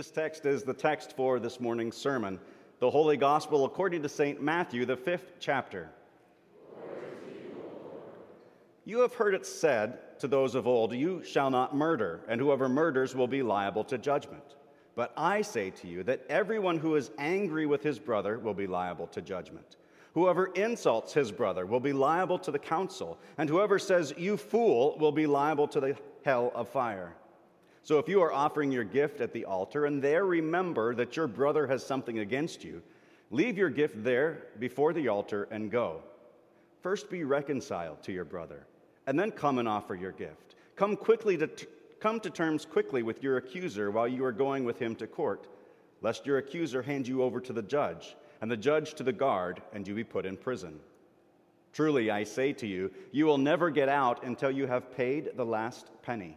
This text is the text for this morning's sermon, the Holy Gospel according to St. Matthew, the fifth chapter. You have heard it said to those of old, You shall not murder, and whoever murders will be liable to judgment. But I say to you that everyone who is angry with his brother will be liable to judgment. Whoever insults his brother will be liable to the council, and whoever says, You fool, will be liable to the hell of fire. So if you are offering your gift at the altar and there remember that your brother has something against you, leave your gift there before the altar and go. First be reconciled to your brother, and then come and offer your gift. Come quickly to t- come to terms quickly with your accuser while you are going with him to court, lest your accuser hand you over to the judge, and the judge to the guard, and you be put in prison. Truly, I say to you, you will never get out until you have paid the last penny.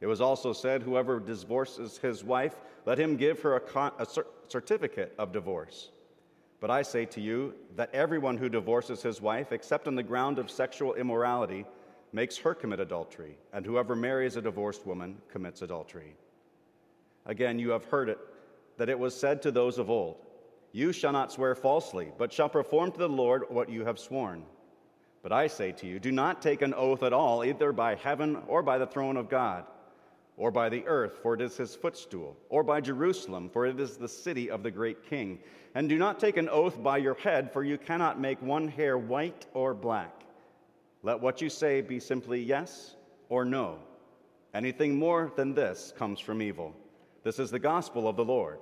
It was also said, Whoever divorces his wife, let him give her a, con- a cer- certificate of divorce. But I say to you that everyone who divorces his wife, except on the ground of sexual immorality, makes her commit adultery, and whoever marries a divorced woman commits adultery. Again, you have heard it, that it was said to those of old, You shall not swear falsely, but shall perform to the Lord what you have sworn. But I say to you, do not take an oath at all, either by heaven or by the throne of God or by the earth, for it is his footstool, or by Jerusalem, for it is the city of the great king. And do not take an oath by your head, for you cannot make one hair white or black. Let what you say be simply yes or no. Anything more than this comes from evil. This is the gospel of the Lord.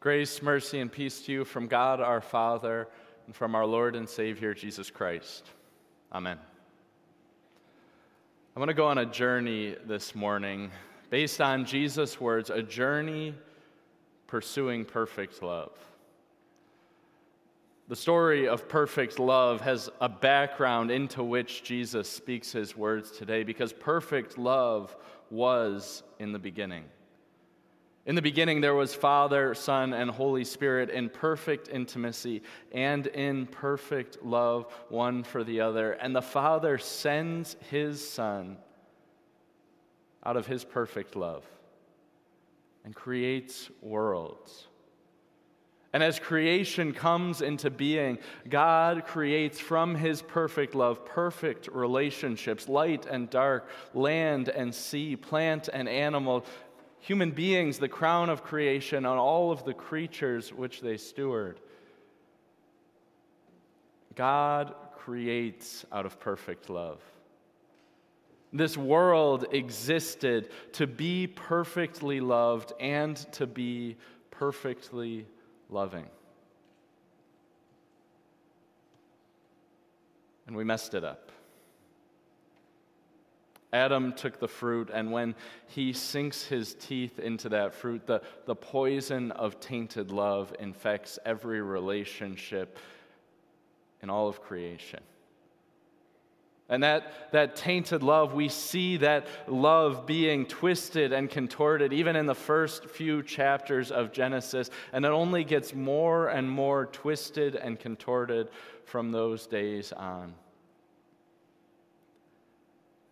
Grace, mercy, and peace to you from God our Father and from our Lord and Savior Jesus Christ. Amen. I'm going to go on a journey this morning based on Jesus' words a journey pursuing perfect love. The story of perfect love has a background into which Jesus speaks his words today because perfect love was in the beginning. In the beginning, there was Father, Son, and Holy Spirit in perfect intimacy and in perfect love one for the other. And the Father sends his Son out of his perfect love and creates worlds. And as creation comes into being, God creates from his perfect love perfect relationships light and dark, land and sea, plant and animal, human beings, the crown of creation, on all of the creatures which they steward. God creates out of perfect love. This world existed to be perfectly loved and to be perfectly loving. And we messed it up. Adam took the fruit, and when he sinks his teeth into that fruit, the, the poison of tainted love infects every relationship in all of creation. And that, that tainted love, we see that love being twisted and contorted even in the first few chapters of Genesis. And it only gets more and more twisted and contorted from those days on.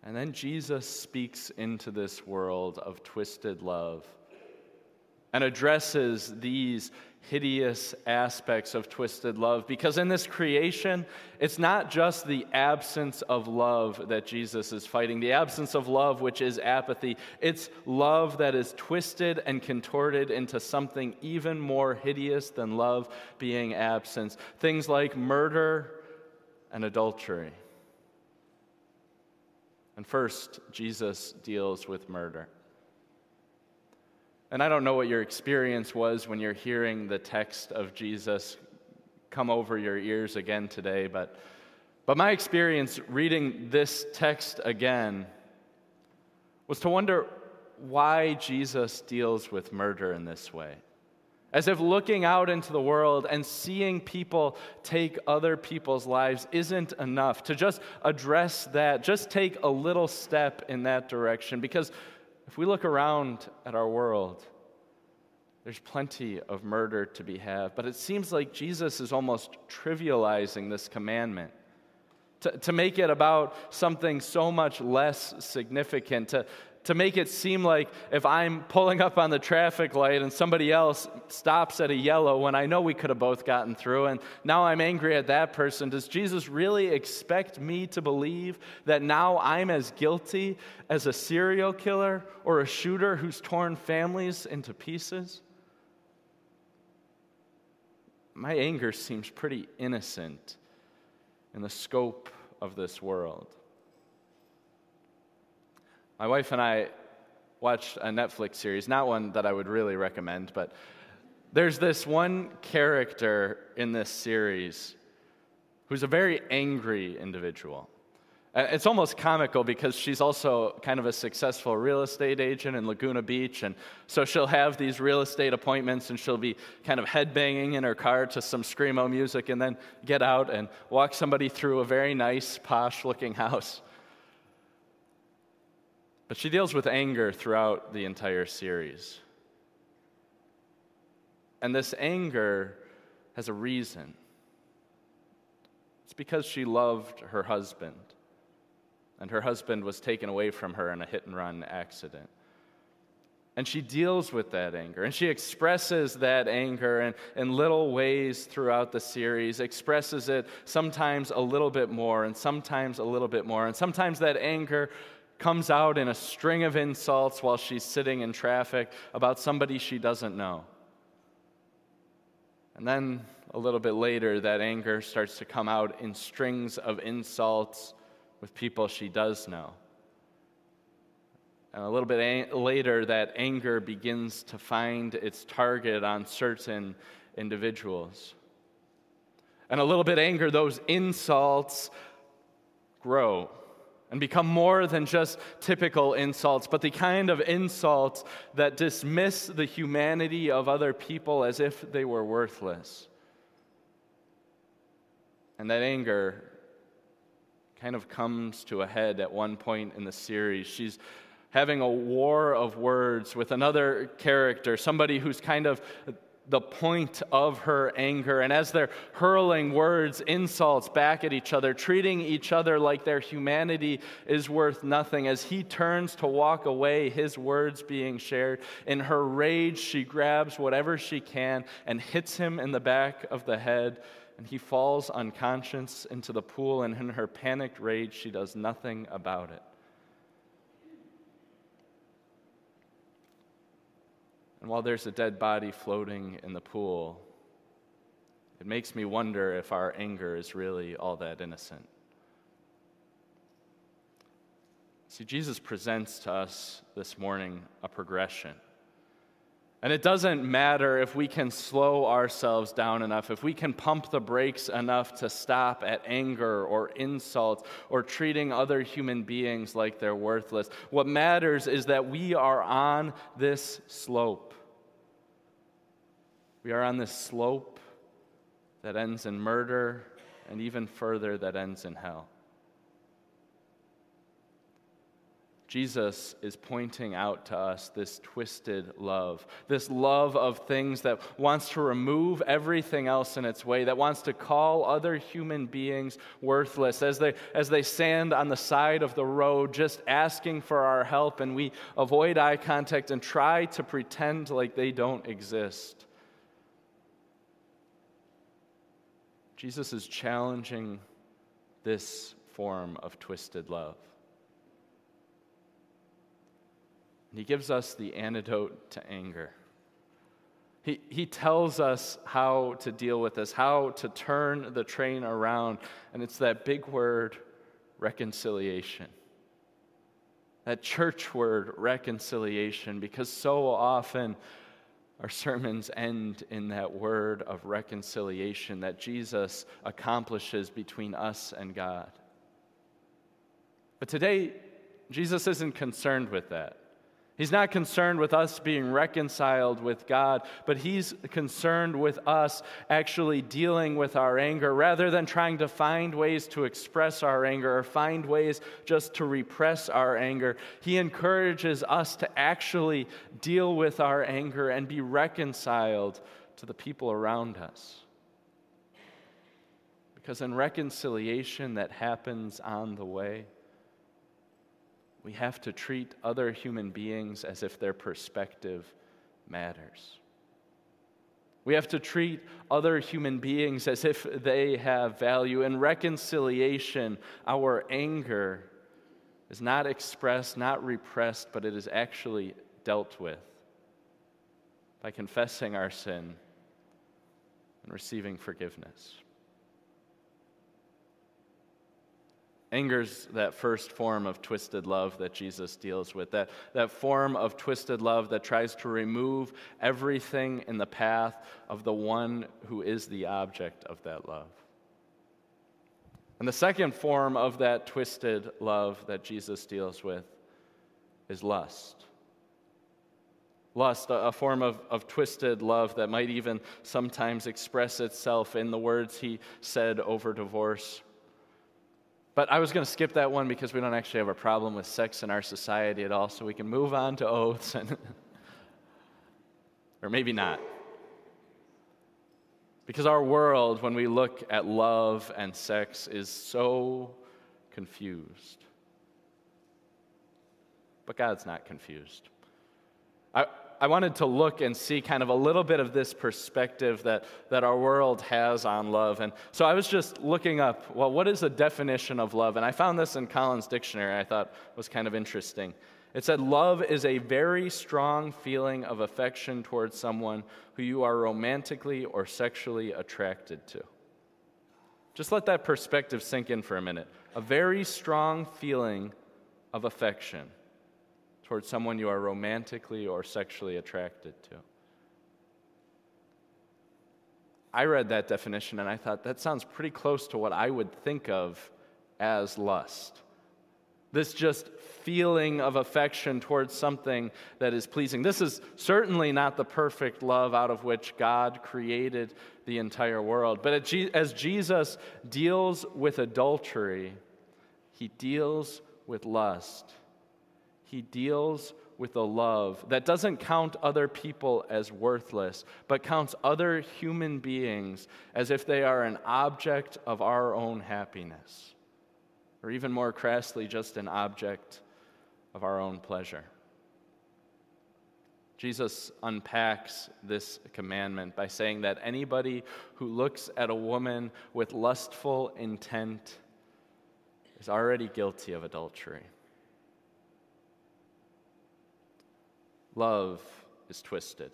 And then Jesus speaks into this world of twisted love and addresses these hideous aspects of twisted love. Because in this creation, it's not just the absence of love that Jesus is fighting, the absence of love, which is apathy. It's love that is twisted and contorted into something even more hideous than love being absence. Things like murder and adultery. And first, Jesus deals with murder. And I don't know what your experience was when you're hearing the text of Jesus come over your ears again today, but, but my experience reading this text again was to wonder why Jesus deals with murder in this way. As if looking out into the world and seeing people take other people's lives isn't enough to just address that, just take a little step in that direction. Because if we look around at our world, there's plenty of murder to be had, but it seems like Jesus is almost trivializing this commandment. To, to make it about something so much less significant, to, to make it seem like if I'm pulling up on the traffic light and somebody else stops at a yellow when I know we could have both gotten through, and now I'm angry at that person, does Jesus really expect me to believe that now I'm as guilty as a serial killer or a shooter who's torn families into pieces? My anger seems pretty innocent in the scope of this world. My wife and I watched a Netflix series, not one that I would really recommend, but there's this one character in this series who's a very angry individual. Uh, it's almost comical because she's also kind of a successful real estate agent in Laguna Beach. And so she'll have these real estate appointments and she'll be kind of headbanging in her car to some Screamo music and then get out and walk somebody through a very nice, posh looking house. But she deals with anger throughout the entire series. And this anger has a reason. It's because she loved her husband, and her husband was taken away from her in a hit and run accident. And she deals with that anger, and she expresses that anger in, in little ways throughout the series, expresses it sometimes a little bit more, and sometimes a little bit more. And sometimes that anger comes out in a string of insults while she's sitting in traffic about somebody she doesn't know. And then a little bit later, that anger starts to come out in strings of insults with people she does know. And a little bit later, that anger begins to find its target on certain individuals. And a little bit anger, those insults grow and become more than just typical insults, but the kind of insults that dismiss the humanity of other people as if they were worthless. And that anger kind of comes to a head at one point in the series. She's having a war of words with another character, somebody who's kind of the point of her anger. And as they're hurling words, insults back at each other, treating each other like their humanity is worth nothing, as he turns to walk away, his words being shared, in her rage, she grabs whatever she can and hits him in the back of the head. And he falls unconscious into the pool, and in her panicked rage, she does nothing about it. And while there's a dead body floating in the pool, it makes me wonder if our anger is really all that innocent. See, Jesus presents to us this morning a progression. And it doesn't matter if we can slow ourselves down enough, if we can pump the brakes enough to stop at anger or insult or treating other human beings like they're worthless. What matters is that we are on this slope. We are on this slope that ends in murder and even further that ends in hell. Jesus is pointing out to us this twisted love, this love of things that wants to remove everything else in its way, that wants to call other human beings worthless as they, as they stand on the side of the road just asking for our help, and we avoid eye contact and try to pretend like they don't exist. Jesus is challenging this form of twisted love. He gives us the antidote to anger. He, he tells us how to deal with this, how to turn the train around, and it's that big word, reconciliation. That church word, reconciliation, because so often our sermons end in that word of reconciliation that Jesus accomplishes between us and God. But today, Jesus isn't concerned with that. He's not concerned with us being reconciled with God, but He's concerned with us actually dealing with our anger rather than trying to find ways to express our anger or find ways just to repress our anger. He encourages us to actually deal with our anger and be reconciled to the people around us. Because in reconciliation that happens on the way, we have to treat other human beings as if their perspective matters. We have to treat other human beings as if they have value. In reconciliation, our anger is not expressed, not repressed, but it is actually dealt with by confessing our sin and receiving forgiveness. Anger's that first form of twisted love that Jesus deals with, that, that form of twisted love that tries to remove everything in the path of the one who is the object of that love. And the second form of that twisted love that Jesus deals with is lust. Lust, a, a form of, of twisted love that might even sometimes express itself in the words he said over divorce but I was going to skip that one because we don't actually have a problem with sex in our society at all, so we can move on to oaths and or maybe not. Because our world, when we look at love and sex, is so confused. But God's not confused. I, I wanted to look and see kind of a little bit of this perspective that, that our world has on love. And so I was just looking up, well, what is a definition of love? And I found this in Collins Dictionary, I thought was kind of interesting. It said, Love is a very strong feeling of affection towards someone who you are romantically or sexually attracted to. Just let that perspective sink in for a minute. A very strong feeling of affection towards someone you are romantically or sexually attracted to. I read that definition and I thought that sounds pretty close to what I would think of as lust. This just feeling of affection towards something that is pleasing. This is certainly not the perfect love out of which God created the entire world. But as Jesus deals with adultery, he deals with lust he deals with a love that doesn't count other people as worthless, but counts other human beings as if they are an object of our own happiness, or even more crassly, just an object of our own pleasure. Jesus unpacks this commandment by saying that anybody who looks at a woman with lustful intent is already guilty of adultery. Love is twisted.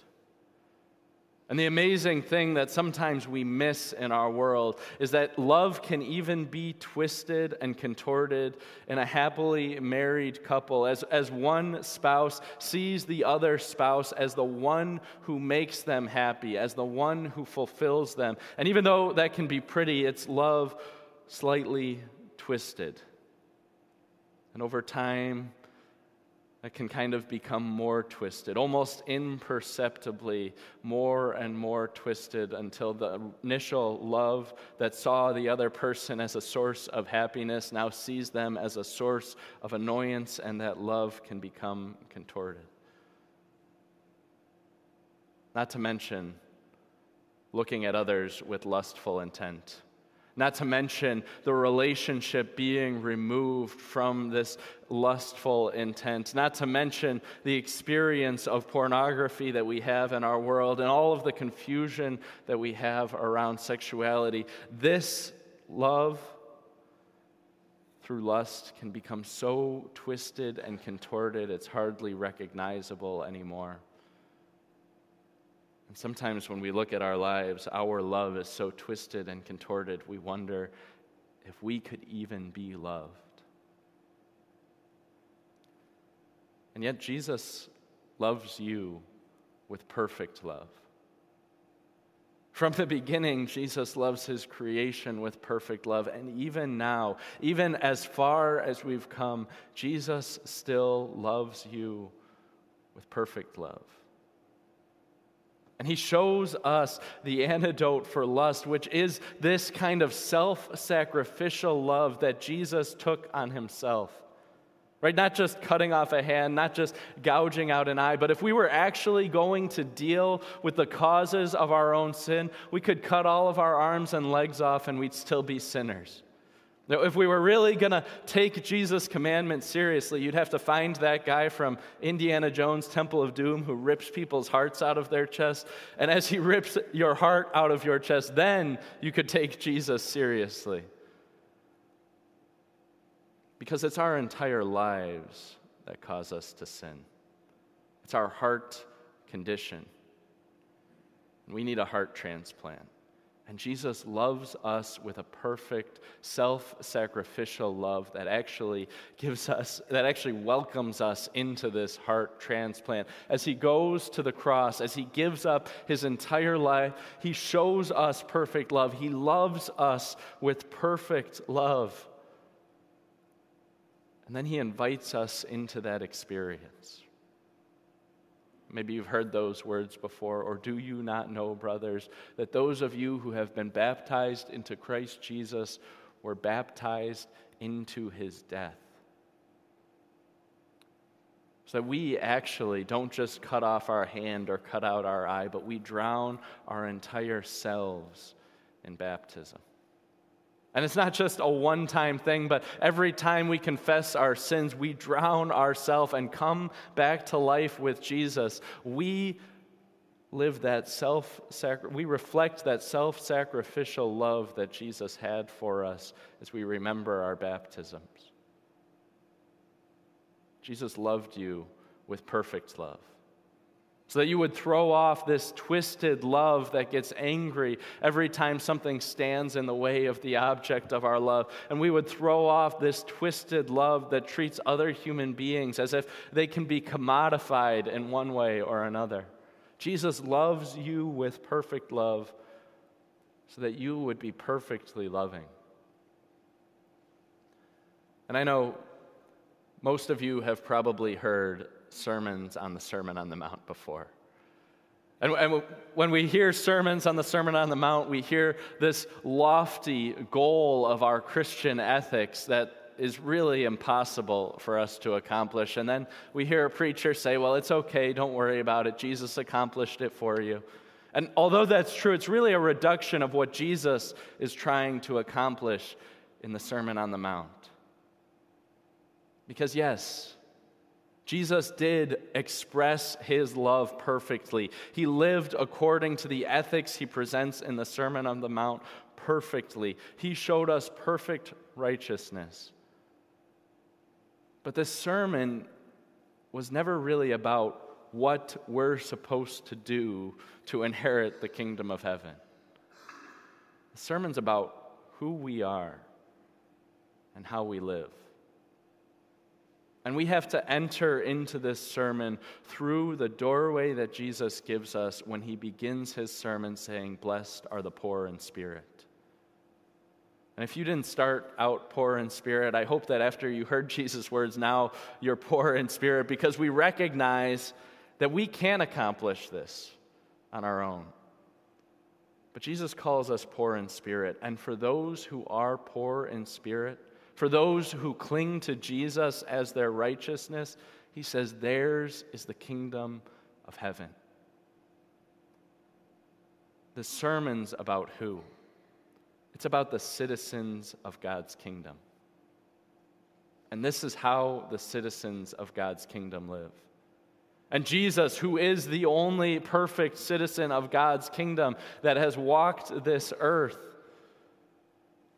And the amazing thing that sometimes we miss in our world is that love can even be twisted and contorted in a happily married couple as, as one spouse sees the other spouse as the one who makes them happy, as the one who fulfills them. And even though that can be pretty, it's love slightly twisted. And over time, can kind of become more twisted, almost imperceptibly more and more twisted until the initial love that saw the other person as a source of happiness now sees them as a source of annoyance, and that love can become contorted. Not to mention looking at others with lustful intent not to mention the relationship being removed from this lustful intent, not to mention the experience of pornography that we have in our world and all of the confusion that we have around sexuality. This love through lust can become so twisted and contorted, it's hardly recognizable anymore. And sometimes when we look at our lives, our love is so twisted and contorted, we wonder if we could even be loved. And yet, Jesus loves you with perfect love. From the beginning, Jesus loves his creation with perfect love. And even now, even as far as we've come, Jesus still loves you with perfect love. And he shows us the antidote for lust, which is this kind of self sacrificial love that Jesus took on himself. Right? Not just cutting off a hand, not just gouging out an eye, but if we were actually going to deal with the causes of our own sin, we could cut all of our arms and legs off and we'd still be sinners. Now, if we were really going to take Jesus' commandment seriously, you'd have to find that guy from Indiana Jones' Temple of Doom who rips people's hearts out of their chest. And as he rips your heart out of your chest, then you could take Jesus seriously. Because it's our entire lives that cause us to sin, it's our heart condition. We need a heart transplant. And Jesus loves us with a perfect, self sacrificial love that actually gives us, that actually welcomes us into this heart transplant. As he goes to the cross, as he gives up his entire life, he shows us perfect love. He loves us with perfect love. And then he invites us into that experience. Maybe you've heard those words before, or do you not know, brothers, that those of you who have been baptized into Christ Jesus were baptized into his death? So that we actually don't just cut off our hand or cut out our eye, but we drown our entire selves in baptism. And it's not just a one time thing, but every time we confess our sins, we drown ourselves and come back to life with Jesus. We live that self we reflect that self sacrificial love that Jesus had for us as we remember our baptisms. Jesus loved you with perfect love so that you would throw off this twisted love that gets angry every time something stands in the way of the object of our love. And we would throw off this twisted love that treats other human beings as if they can be commodified in one way or another. Jesus loves you with perfect love so that you would be perfectly loving. And I know most of you have probably heard sermons on the Sermon on the Mount before. And, and, when we hear sermons on the Sermon on the Mount, we hear this lofty goal of our Christian ethics that is really impossible for us to accomplish. And then we hear a preacher say, Well, it's okay, don't worry about it. Jesus accomplished it for you. And although that's true, it's really a reduction of what Jesus is trying to accomplish in the Sermon on the Mount. Because, yes, Jesus did express his love perfectly. He lived according to the ethics he presents in the Sermon on the Mount perfectly. He showed us perfect righteousness. But this sermon was never really about what we're supposed to do to inherit the kingdom of heaven. The sermon's about who we are and how we live. And we have to enter into this sermon through the doorway that Jesus gives us when he begins his sermon saying, Blessed are the poor in spirit. And if you didn't start out poor in spirit, I hope that after you heard Jesus' words, now you're poor in spirit because we recognize that we can accomplish this on our own. But Jesus calls us poor in spirit. And for those who are poor in spirit, for those who cling to Jesus as their righteousness, he says, theirs is the kingdom of heaven. The sermon's about who? It's about the citizens of God's kingdom. And this is how the citizens of God's kingdom live. And Jesus, who is the only perfect citizen of God's kingdom that has walked this earth,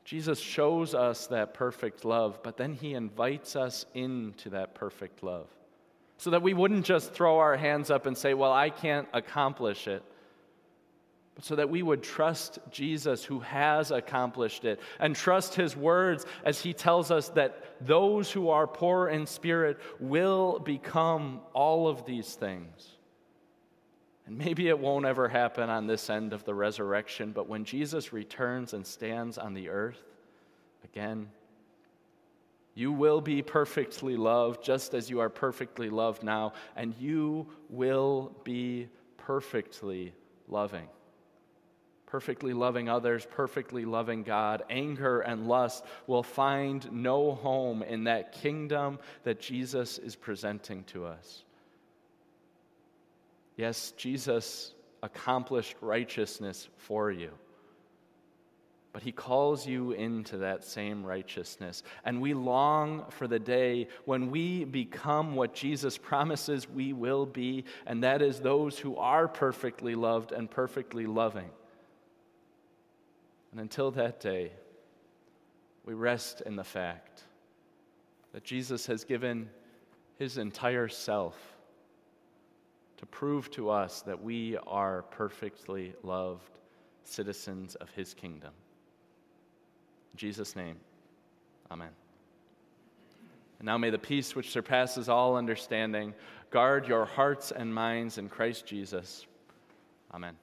Jesus shows us that perfect love, but then he invites us into that perfect love. So that we wouldn't just throw our hands up and say, Well, I can't accomplish it. But so that we would trust Jesus who has accomplished it and trust his words as he tells us that those who are poor in spirit will become all of these things. And maybe it won't ever happen on this end of the resurrection, but when Jesus returns and stands on the earth again, You will be perfectly loved just as you are perfectly loved now, and you will be perfectly loving. Perfectly loving others, perfectly loving God. Anger and lust will find no home in that kingdom that Jesus is presenting to us. Yes, Jesus accomplished righteousness for you. But he calls you into that same righteousness. And we long for the day when we become what Jesus promises we will be, and that is those who are perfectly loved and perfectly loving. And until that day, we rest in the fact that Jesus has given his entire self to prove to us that we are perfectly loved citizens of his kingdom. In Jesus' name, amen. And now may the peace which surpasses all understanding guard your hearts and minds in Christ Jesus. Amen.